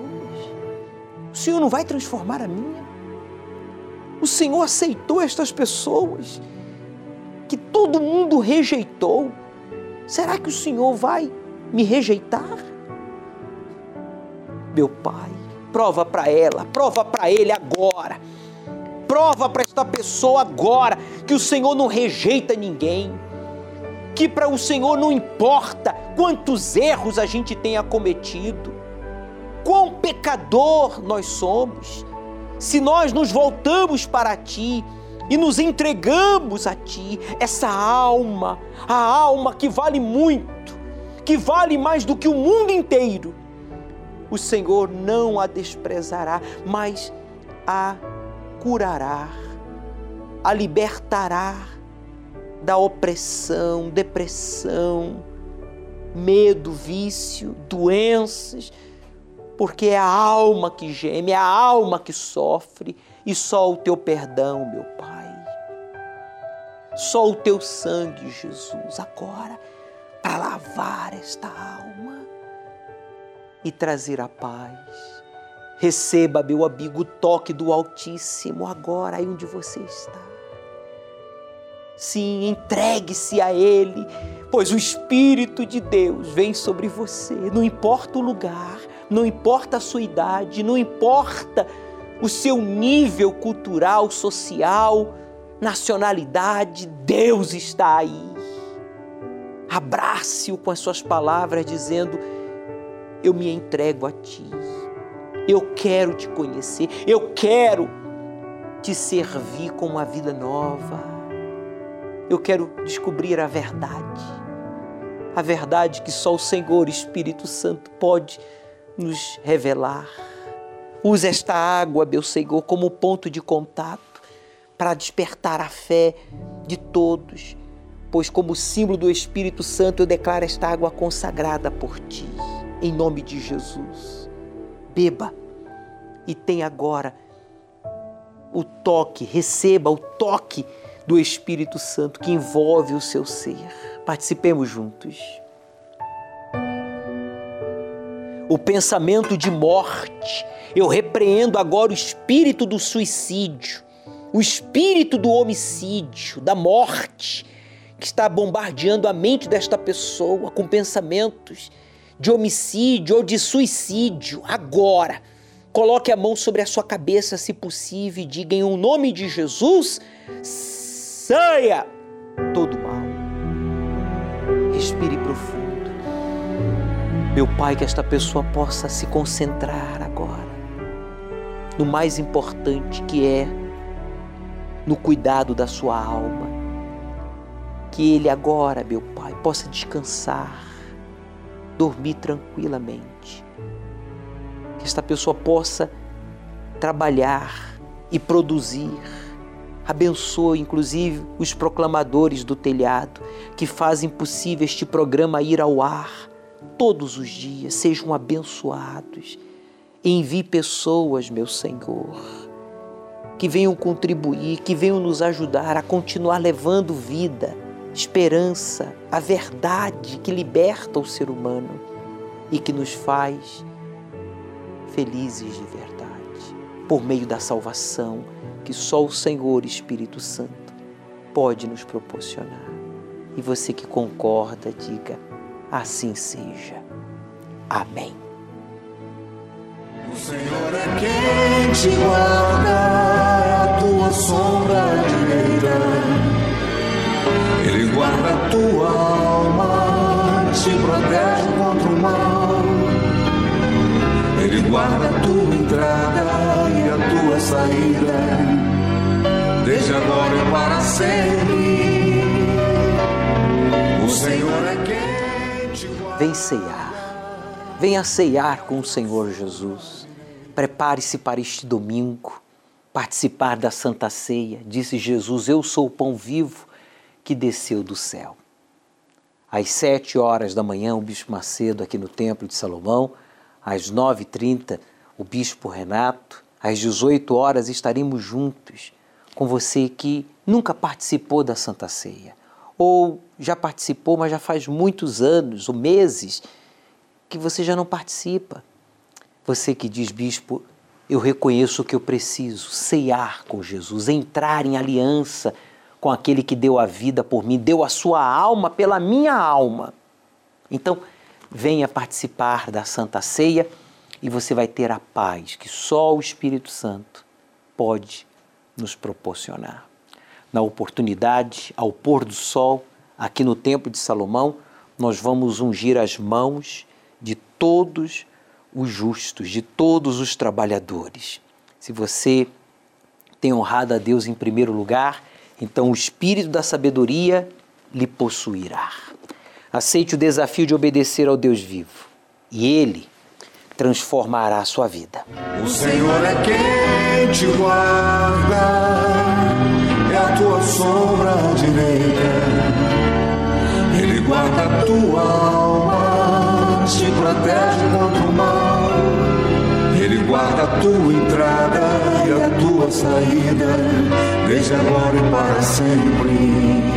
O Senhor não vai transformar a minha? O Senhor aceitou estas pessoas que todo mundo rejeitou. Será que o Senhor vai me rejeitar? Meu Pai, prova para ela, prova para ele agora. Prova para esta pessoa agora que o Senhor não rejeita ninguém. Que para o Senhor não importa quantos erros a gente tenha cometido, quão pecador nós somos se nós nos voltamos para ti e nos entregamos a ti, essa alma, a alma que vale muito, que vale mais do que o mundo inteiro, o Senhor não a desprezará, mas a curará, a libertará da opressão, depressão, medo, vício, doenças porque é a alma que geme, é a alma que sofre, e só o teu perdão, meu Pai. Só o teu sangue, Jesus, agora, para lavar esta alma e trazer a paz. Receba, meu amigo, o toque do Altíssimo agora, aí onde você está. Sim, entregue-se a Ele, pois o Espírito de Deus vem sobre você, não importa o lugar, não importa a sua idade, não importa o seu nível cultural, social, nacionalidade, Deus está aí. Abrace-o com as suas palavras, dizendo: Eu me entrego a ti, eu quero te conhecer, eu quero te servir com uma vida nova, eu quero descobrir a verdade, a verdade que só o Senhor Espírito Santo pode nos revelar. Usa esta água, meu Senhor, como ponto de contato para despertar a fé de todos, pois, como símbolo do Espírito Santo, eu declaro esta água consagrada por ti, em nome de Jesus. Beba e tenha agora o toque, receba o toque do Espírito Santo que envolve o seu ser. Participemos juntos. O pensamento de morte, eu repreendo agora o espírito do suicídio, o espírito do homicídio, da morte, que está bombardeando a mente desta pessoa com pensamentos de homicídio ou de suicídio, agora Coloque a mão sobre a sua cabeça, se possível, e diga em um nome de Jesus: saia todo mal. Respire profundo. Meu Pai, que esta pessoa possa se concentrar agora no mais importante que é no cuidado da sua alma. Que ele agora, meu Pai, possa descansar, dormir tranquilamente que esta pessoa possa trabalhar e produzir. Abençoa, inclusive, os proclamadores do telhado que fazem possível este programa ir ao ar todos os dias. Sejam abençoados. Envie pessoas, meu Senhor, que venham contribuir, que venham nos ajudar a continuar levando vida, esperança, a verdade que liberta o ser humano e que nos faz felizes de verdade, por meio da salvação que só o Senhor Espírito Santo pode nos proporcionar. E você que concorda, diga: assim seja. Amém. O Senhor é quem te guarda, é a tua sombra direita. Guarda a tua alma, te protege contra o mal. Ele guarda a tua entrada e a tua saída, desde agora e para sempre. O Senhor é quem te guarda. Vem ceiar, venha ceiar com o Senhor Jesus. Prepare-se para este domingo, participar da Santa Ceia. Disse Jesus: Eu sou o pão vivo que desceu do céu. Às sete horas da manhã, o Bispo Macedo, aqui no Templo de Salomão, às 9h30, o Bispo Renato. Às 18 horas estaremos juntos com você que nunca participou da Santa Ceia, ou já participou, mas já faz muitos anos ou meses que você já não participa. Você que diz, Bispo, eu reconheço que eu preciso ceiar com Jesus, entrar em aliança com aquele que deu a vida por mim, deu a sua alma pela minha alma. Então, venha participar da Santa Ceia e você vai ter a paz que só o Espírito Santo pode nos proporcionar. Na oportunidade, ao pôr do sol, aqui no Templo de Salomão, nós vamos ungir as mãos de todos os justos, de todos os trabalhadores. Se você tem honrado a Deus em primeiro lugar, então o Espírito da sabedoria lhe possuirá. Aceite o desafio de obedecer ao Deus vivo e Ele transformará a sua vida. O Senhor é quem te guarda, é a tua sombra direita. Ele guarda a tua alma, te protege contra o mal. Guarda a tua entrada e a tua saída, desde agora e para sempre.